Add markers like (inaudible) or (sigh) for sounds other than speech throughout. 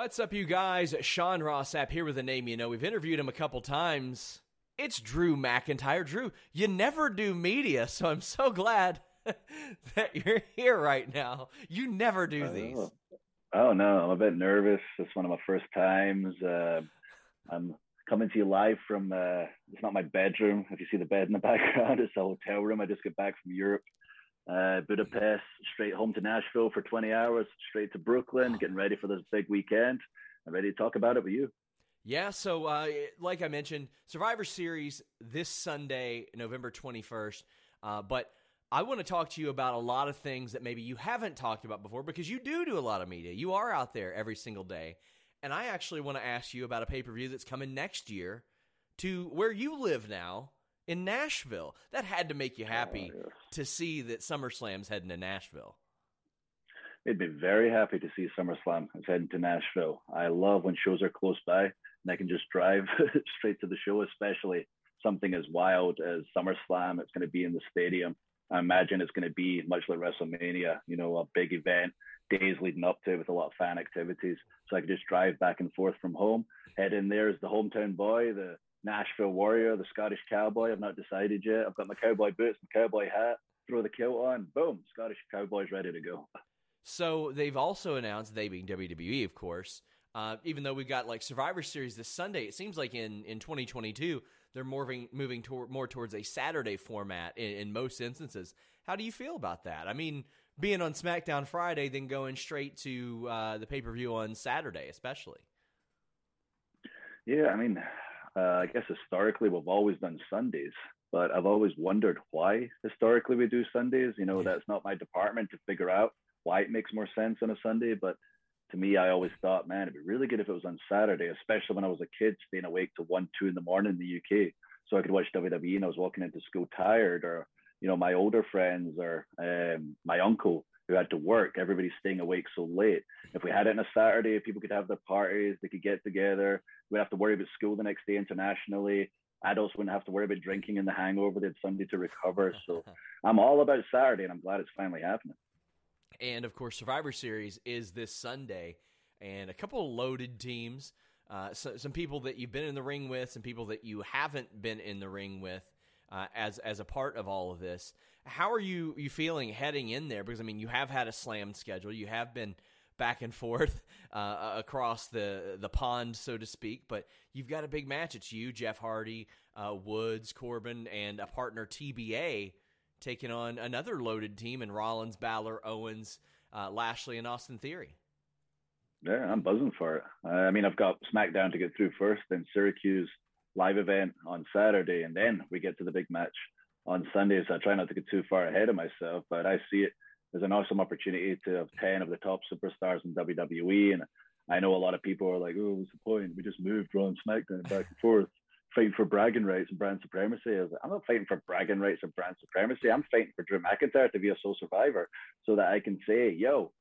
What's up, you guys? Sean Ross Sapp here with a name you know. We've interviewed him a couple times. It's Drew McIntyre. Drew, you never do media, so I'm so glad (laughs) that you're here right now. You never do these. Oh, oh no, I'm a bit nervous. It's one of my first times. Uh, I'm coming to you live from. Uh, it's not my bedroom. If you see the bed in the (laughs) background, it's a hotel room. I just got back from Europe uh, Budapest, straight home to Nashville for 20 hours, straight to Brooklyn, getting ready for this big weekend. I'm ready to talk about it with you. Yeah, so uh, like I mentioned, Survivor Series this Sunday, November 21st. Uh, but I want to talk to you about a lot of things that maybe you haven't talked about before because you do do a lot of media. You are out there every single day. And I actually want to ask you about a pay per view that's coming next year to where you live now in Nashville. That had to make you happy oh, yes. to see that SummerSlam's heading to Nashville. They'd be very happy to see SummerSlam is heading to Nashville. I love when shows are close by and I can just drive (laughs) straight to the show, especially something as wild as SummerSlam. It's going to be in the stadium. I imagine it's going to be much like WrestleMania, you know, a big event, days leading up to it with a lot of fan activities. So I could just drive back and forth from home, head in there as the hometown boy, the Nashville Warrior, the Scottish Cowboy. I've not decided yet. I've got my cowboy boots, my cowboy hat, throw the kilt on, boom, Scottish Cowboy's ready to go. So they've also announced, they being WWE, of course, uh, even though we've got like Survivor Series this Sunday, it seems like in, in 2022, they're moving, moving more towards a Saturday format in, in most instances. How do you feel about that? I mean, being on SmackDown Friday, then going straight to uh, the pay per view on Saturday, especially. Yeah, I mean, uh, I guess historically we've always done Sundays, but I've always wondered why historically we do Sundays. You know, that's not my department to figure out why it makes more sense on a Sunday. But to me, I always thought, man, it'd be really good if it was on Saturday, especially when I was a kid staying awake to one, two in the morning in the UK. So I could watch WWE and I was walking into school tired, or, you know, my older friends or um, my uncle who had to work. Everybody's staying awake so late. If we had it on a Saturday, people could have their parties, they could get together. We'd have to worry about school the next day internationally. Adults wouldn't have to worry about drinking and the hangover. They had Sunday to recover. (laughs) So I'm all about Saturday, and I'm glad it's finally happening. And of course, Survivor Series is this Sunday, and a couple of loaded teams. Uh, so, some people that you've been in the ring with, some people that you haven't been in the ring with uh, as as a part of all of this. How are you you feeling heading in there? Because I mean, you have had a slammed schedule. You have been back and forth (laughs) uh, across the the pond, so to speak. But you've got a big match. It's you, Jeff Hardy, uh, Woods, Corbin, and a partner TBA taking on another loaded team in Rollins, Balor, Owens, uh, Lashley, and Austin Theory. Yeah, I'm buzzing for it. I mean, I've got SmackDown to get through first, then Syracuse live event on Saturday, and then we get to the big match on Sundays. I try not to get too far ahead of myself, but I see it as an awesome opportunity to have 10 of the top superstars in WWE. And I know a lot of people are like, oh, what's the point? We just moved Raw and SmackDown back and forth, fighting for bragging rights and brand supremacy. I was like, I'm not fighting for bragging rights or brand supremacy. I'm fighting for Drew McIntyre to be a sole survivor so that I can say, yo,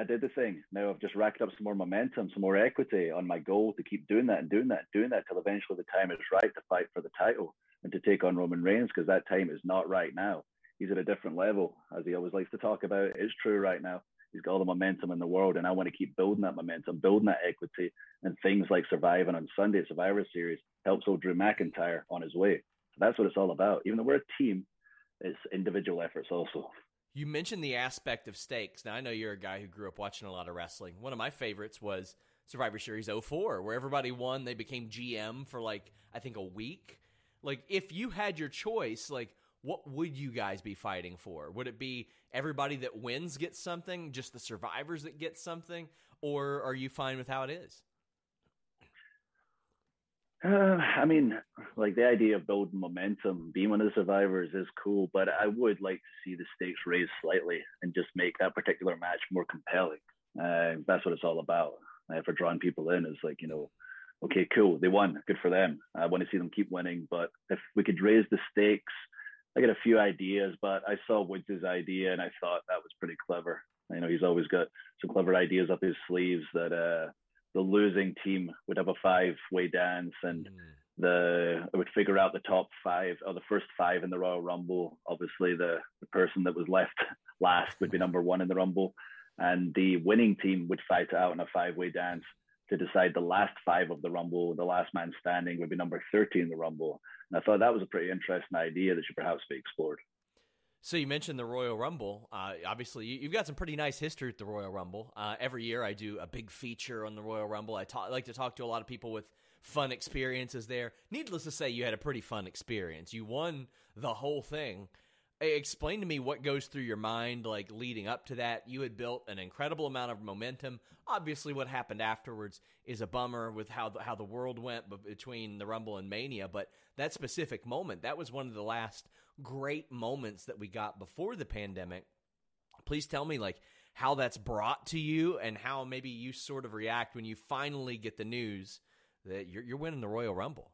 I did the thing. Now I've just racked up some more momentum, some more equity on my goal to keep doing that and doing that, doing that till eventually the time is right to fight for the title and to take on Roman Reigns because that time is not right now. He's at a different level, as he always likes to talk about. It is true right now. He's got all the momentum in the world, and I want to keep building that momentum, building that equity, and things like surviving on Sunday, Survivor Series helps old Drew McIntyre on his way. So that's what it's all about. Even though we're a team, it's individual efforts also. You mentioned the aspect of stakes. Now, I know you're a guy who grew up watching a lot of wrestling. One of my favorites was Survivor Series 04, where everybody won. They became GM for like, I think, a week. Like, if you had your choice, like, what would you guys be fighting for? Would it be everybody that wins gets something, just the survivors that get something, or are you fine with how it is? Uh, (sighs) I mean, like the idea of building momentum, being one of the survivors is cool, but I would like to see the stakes raised slightly and just make that particular match more compelling. Uh, that's what it's all about. Uh, for drawing people in, is like you know, okay, cool, they won, good for them. I want to see them keep winning, but if we could raise the stakes, I got a few ideas, but I saw Woods' idea and I thought that was pretty clever. You know, he's always got some clever ideas up his sleeves that uh, the losing team would have a five-way dance and mm. the it would figure out the top five or the first five in the Royal Rumble. Obviously, the, the person that was left (laughs) last would be (laughs) number one in the Rumble, and the winning team would fight out in a five-way dance to decide the last five of the Rumble. The last man standing would be number 30 in the Rumble. And I thought that was a pretty interesting idea that should perhaps be explored. So you mentioned the Royal Rumble. Uh, obviously, you've got some pretty nice history with the Royal Rumble. Uh, every year, I do a big feature on the Royal Rumble. I, I like to talk to a lot of people with fun experiences there. Needless to say, you had a pretty fun experience. You won the whole thing. Explain to me what goes through your mind, like leading up to that. You had built an incredible amount of momentum. Obviously, what happened afterwards is a bummer with how the, how the world went between the Rumble and Mania. But that specific moment, that was one of the last great moments that we got before the pandemic. Please tell me, like, how that's brought to you and how maybe you sort of react when you finally get the news that you're, you're winning the Royal Rumble.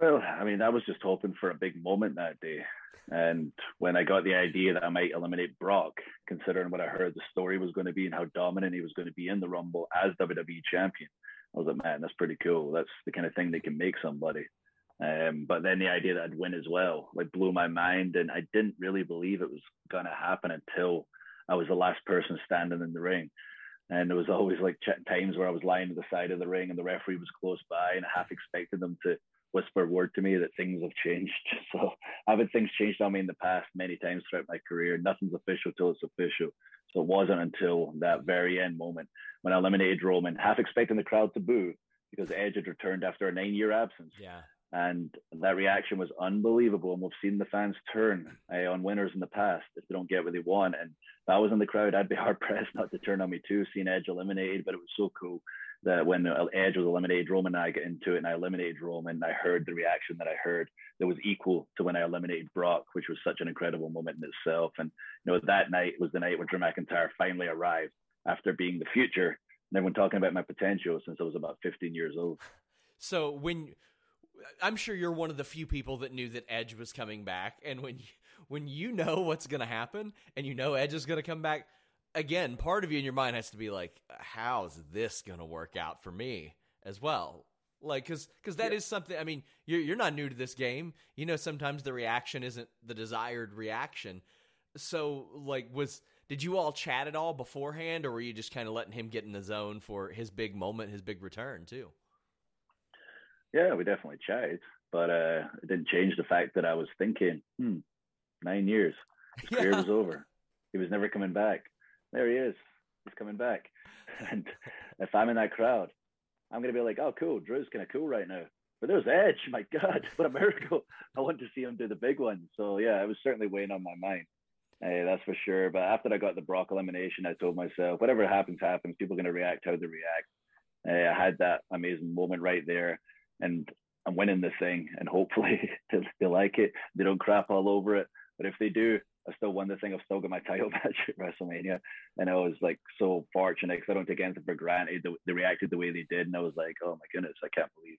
Well, I mean, I was just hoping for a big moment that day. And when I got the idea that I might eliminate Brock, considering what I heard the story was going to be and how dominant he was going to be in the Rumble as WWE champion, I was like, man, that's pretty cool. That's the kind of thing that can make somebody. Um, but then the idea that I'd win as well, like blew my mind. And I didn't really believe it was going to happen until I was the last person standing in the ring. And there was always like times where I was lying to the side of the ring and the referee was close by and I half expected them to whisper word to me that things have changed. (laughs) So I've had things changed on me in the past many times throughout my career. Nothing's official till it's official. So it wasn't until that very end moment when I eliminated Roman, half expecting the crowd to boo because Edge had returned after a nine year absence. Yeah. And that reaction was unbelievable. And we've seen the fans turn uh, on winners in the past if they don't get what they want. And if I was in the crowd, I'd be (laughs) hard pressed not to turn on me too, seeing Edge eliminated. But it was so cool that when Edge was eliminated, Roman and I got into it, and I eliminated Roman. I heard the reaction that I heard that was equal to when I eliminated Brock, which was such an incredible moment in itself. And you know, that night was the night when Drew McIntyre finally arrived after being the future and everyone talking about my potential since I was about 15 years old. So when I'm sure you're one of the few people that knew that Edge was coming back, and when you, when you know what's going to happen and you know Edge is going to come back, again, part of you in your mind has to be like, how's this going to work out for me as well? Like, cause, cause that yeah. is something, I mean, you're, you're not new to this game. You know, sometimes the reaction isn't the desired reaction. So like, was, did you all chat at all beforehand or were you just kind of letting him get in the zone for his big moment, his big return too? Yeah, we definitely chatted, but uh, it didn't change the fact that I was thinking, hmm, nine years, his yeah. career was over. He was never coming back there he is. He's coming back. (laughs) And if I'm in that crowd, I'm going to be like, oh, cool. Drew's kind of cool right now. But there's Edge. My (laughs) God, what a miracle. I want to see him do the big one. So, yeah, it was certainly weighing on my mind. Hey, that's for sure. But after I got the Brock elimination, I told myself, whatever happens, happens. People are going to react how they react. Hey, I had that amazing moment right there. And I'm winning this thing. And hopefully (laughs) they like it. They don't crap all over it. But if they do, I still won the thing. I've still got my (laughs) title match at WrestleMania, and I was like so fortunate because I don't take anything for granted. They, they reacted the way they did, and I was like, oh my goodness, I can't believe.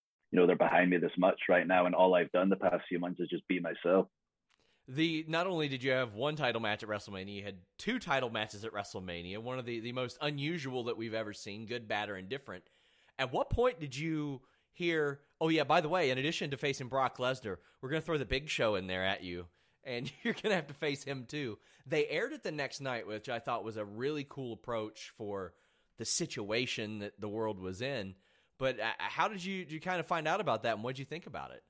you know they're behind me this much right now, and all I've done the past few months is just be myself. The not only did you have one title match at WrestleMania, you had two title matches at WrestleMania, one of the, the most unusual that we've ever seen, good, bad, or indifferent. At what point did you hear, oh yeah, by the way, in addition to facing Brock Lesnar, we're gonna throw the big show in there at you, and (laughs) you're gonna have to face him too. They aired it the next night, which I thought was a really cool approach for the situation that the world was in. But uh, how did you did you kind of find out about that, and what did you think about it?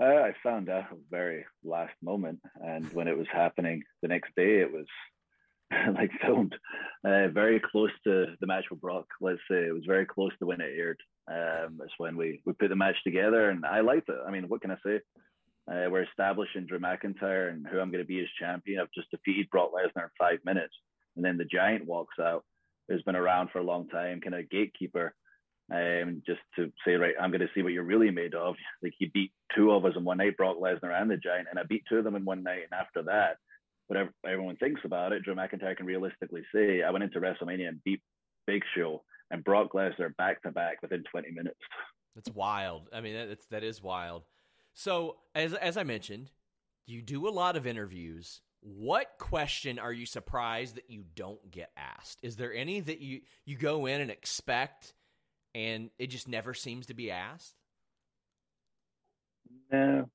Uh, I found out very last moment, and when it was happening the next day, it was (laughs) like filmed. Uh, very close to the match with Brock. Let's say it was very close to when it aired. Um, that's when we we put the match together, and I liked it. I mean, what can I say? Uh, we're establishing Drew McIntyre and who I'm going to be as champion. I've just defeated Brock Lesnar in five minutes, and then the Giant walks out who's been around for a long time, kind of gatekeeper, um, just to say, right, I'm going to see what you're really made of. Like he beat two of us in one night, Brock Lesnar and the Giant, and I beat two of them in one night. And after that, whatever everyone thinks about it, Drew McIntyre can realistically say, I went into WrestleMania and beat Big Show and Brock Lesnar back to back within 20 minutes. That's wild. I mean, that's that is wild. So, as as I mentioned, you do a lot of interviews what question are you surprised that you don't get asked? Is there any that you you go in and expect and it just never seems to be asked? No,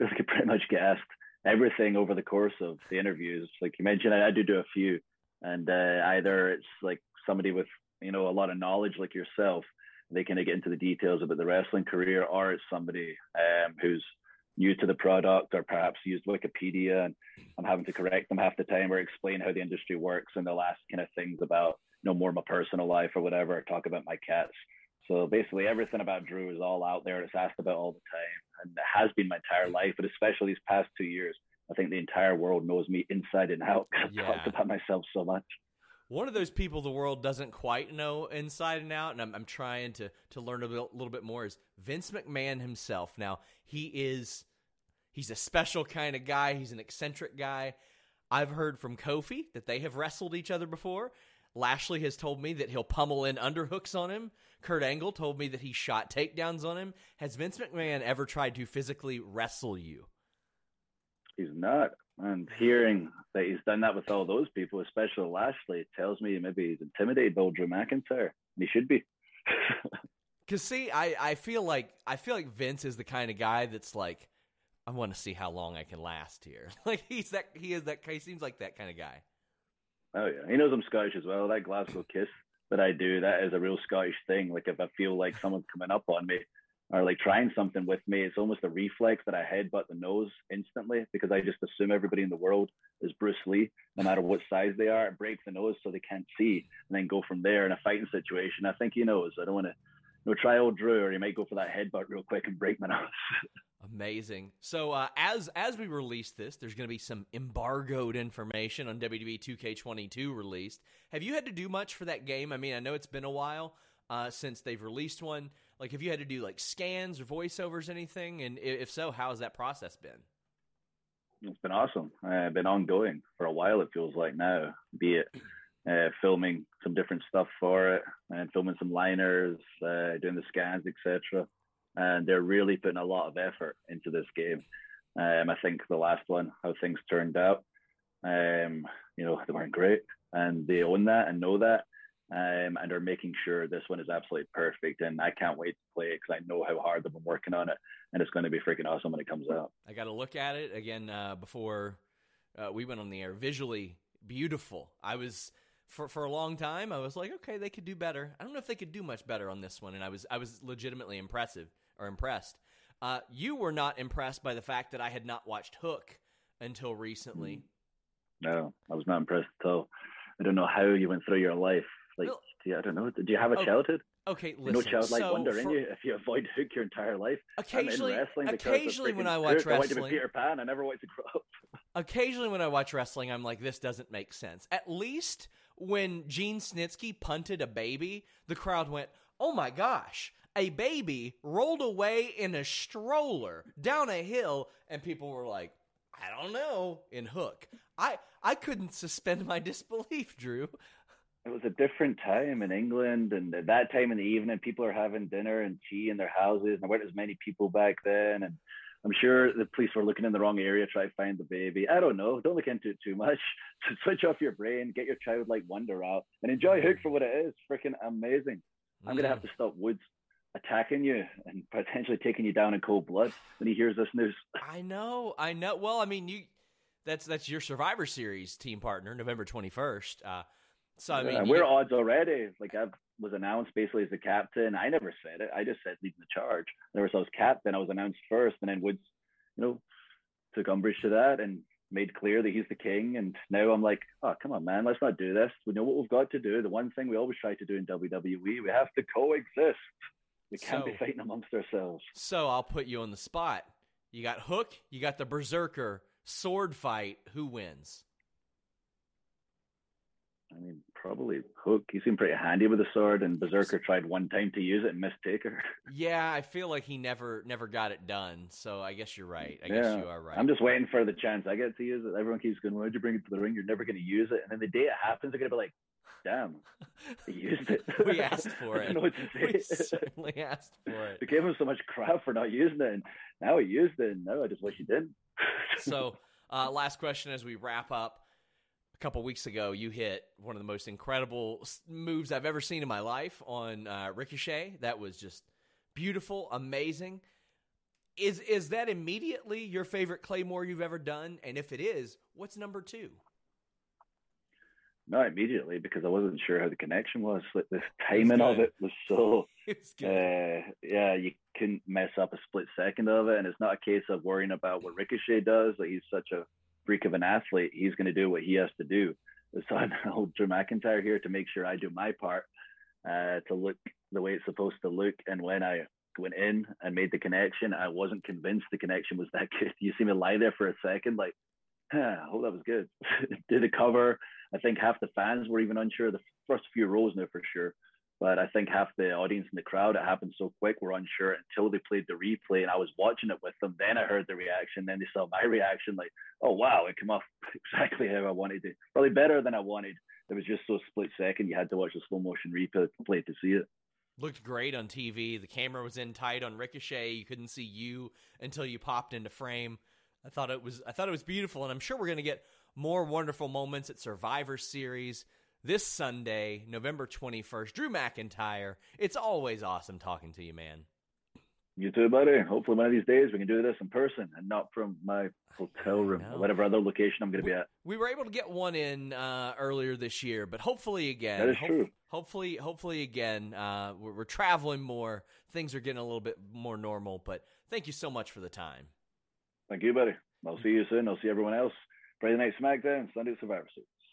I could pretty much get asked everything over the course of the interviews. Like you mentioned, I, I do do a few, and uh, either it's like somebody with you know a lot of knowledge like yourself, they kind of get into the details about the wrestling career, or it's somebody um, who's new to the product or perhaps used Wikipedia and I'm having to correct them half the time or explain how the industry works and they'll ask kind of things about you know more of my personal life or whatever, or talk about my cats. So basically everything about Drew is all out there. It's asked about all the time and it has been my entire life, but especially these past two years, I think the entire world knows me inside and out because yeah. I've talked about myself so much one of those people the world doesn't quite know inside and out, and I'm, I'm trying to to learn a little, little bit more. Is Vince McMahon himself? Now he is he's a special kind of guy. He's an eccentric guy. I've heard from Kofi that they have wrestled each other before. Lashley has told me that he'll pummel in underhooks on him. Kurt Angle told me that he shot takedowns on him. Has Vince McMahon ever tried to physically wrestle you? He's not. And hearing that he's done that with all those people, especially Lashley, tells me maybe he's intimidated by Drew McIntyre. And he should be. (laughs) Cause see, I, I feel like I feel like Vince is the kind of guy that's like, I want to see how long I can last here. (laughs) Like he's that he is that he seems like that kind of guy. Oh yeah, he knows I'm Scottish as well. That Glasgow kiss that I do, that is a real Scottish thing. Like if I feel like someone's coming up on me, or like trying something with me, it's almost a reflex that I headbutt the nose instantly because I just assume everybody in the world is Bruce Lee, no matter what size they are. break the nose so they can't see, and then go from there in a fighting situation. I think he knows. I don't want to you know, try old Drew, or he might go for that headbutt real quick and break my nose. (laughs) Amazing. So uh, as as we release this, there's going to be some embargoed information on WWE 2K22 released. Have you had to do much for that game? I mean, I know it's been a while uh, since they've released one. Like, have you had to do like scans or voiceovers, anything? And if so, how has that process been? It's been awesome. Uh, been ongoing for a while. It feels like now, be it uh, filming some different stuff for it and filming some liners, uh, doing the scans, etc. And they're really putting a lot of effort into this game. Um, I think the last one, how things turned out, um, you know, they weren't great, and they own that and know that. Um, and are making sure this one is absolutely perfect. And I can't wait to play it because I know how hard they've been working on it, and it's going to be freaking awesome when it comes out. I got to look at it again uh, before uh, we went on the air. Visually beautiful. I was for for a long time. I was like, okay, they could do better. I don't know if they could do much better on this one, and I was I was legitimately impressive or impressed. Uh, you were not impressed by the fact that I had not watched Hook until recently. Hmm. No, I was not impressed at all. I don't know how you went through your life. Like, well, you, I don't know. Did you have a oh, childhood? Okay, listen. No childlike so wonder for, in you if you avoid Hook (laughs) your entire life. Occasionally, occasionally when I watch wrestling, I want to be Peter Pan. I never want to grow up. (laughs) occasionally when I watch wrestling, I'm like, this doesn't make sense. At least when Gene Snitsky punted a baby, the crowd went, "Oh my gosh!" A baby rolled away in a stroller down a hill, and people were like, "I don't know." In Hook, I I couldn't suspend my (laughs) disbelief, Drew. It was a different time in England, and at that time in the evening, people are having dinner and tea in their houses, and there weren't as many people back then, and I'm sure the police were looking in the wrong area, try to find the baby. I don't know. Don't look into it too much. (laughs) Switch off your brain, get your childlike wonder out, and enjoy Hook for what it is. Freaking amazing. I'm gonna have to stop Woods attacking you and potentially taking you down in cold blood when he hears this news. (laughs) I know, I know. Well, I mean, you that's that's your Survivor Series team partner, November 21st. Uh, so I mean, yeah, we're odds already. Like I was announced basically as the captain. I never said it. I just said leading the charge. There was I was captain. I was announced first, and then Woods, you know, took umbrage to that and made clear that he's the king. And now I'm like, oh come on, man, let's not do this. We know what we've got to do. The one thing we always try to do in WWE, we have to coexist. We can't so, be fighting amongst ourselves. So I'll put you on the spot. You got Hook. You got the Berserker sword fight. Who wins? I mean, probably Hook. He seemed pretty handy with the sword, and Berserker tried one time to use it and missed Taker. (laughs) Yeah, I feel like he never never got it done. So I guess you're right. I yeah. guess you are right. I'm just waiting for the chance I get to use it. Everyone keeps going, "Why'd you bring it to the ring? You're never going to use it." And then the day it happens, they're going to be like, "Damn, (laughs) he used it." we asked (laughs) for it. I don't know what to say. We certainly asked for it. They gave him so much crap for not using it, and now he used it. And now I just wish he didn't. so, uh, last question as we wrap up couple weeks ago, you hit one of the most incredible moves I've ever seen in my life on uh, Ricochet. That was just beautiful, amazing. Is is that immediately your favorite Claymore you've ever done? And if it is, what's number two? Not immediately because I wasn't sure how the connection was. Like the (laughs) timing of it was so. (laughs) uh, yeah, you couldn't mess up a split second of it, and it's not a case of worrying about what Ricochet does. Like he's such a freak of an athlete, he's going to do what he has to do. So I'm hold (laughs) Drew McIntyre here to make sure I do my part uh, to look the way it's supposed to look. And when I went in and made the connection, I wasn't convinced the connection was that (laughs) good. You see me lie there for a second, like, huh, I hope that was good. (laughs) Did the cover. I think half the fans were even unsure. The first few rows now for sure. But I think half the audience in the crowd, it happened so quick, were unsure until they played the replay and I was watching it with them. Then I heard the reaction. Then they saw my (laughs) reaction, like, oh, wow, it came off (laughs) exactly how I wanted it. Probably better than I wanted. It was just so split second. You had to watch the slow motion replay to see it. Looked great on TV. The camera was in tight on Ricochet. You couldn't see you until you popped into frame. I thought it was I thought it was beautiful, and I'm sure we're going to get more wonderful moments at Survivor Series this Sunday, November 21st. Drew McIntyre, it's always awesome talking to you, man. You too, buddy. Hopefully, one of these days we can do this in person and not from my hotel room or whatever other location I'm going to be at. We were able to get one in uh, earlier this year, but hopefully again. That is ho- true. Hopefully, hopefully again. Uh, we're, we're traveling more. Things are getting a little bit more normal. But thank you so much for the time. Thank you, buddy. I'll see you soon. I'll see everyone else. Friday Night SmackDown, Sunday Survivor Series.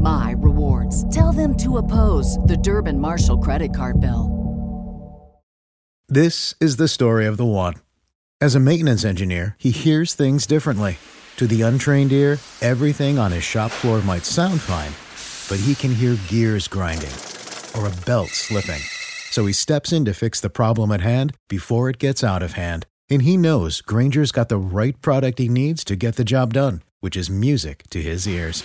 my rewards. Tell them to oppose the Durbin Marshall credit card bill. This is the story of the one. As a maintenance engineer, he hears things differently. To the untrained ear, everything on his shop floor might sound fine, but he can hear gears grinding or a belt slipping. So he steps in to fix the problem at hand before it gets out of hand. And he knows Grainger's got the right product he needs to get the job done, which is music to his ears.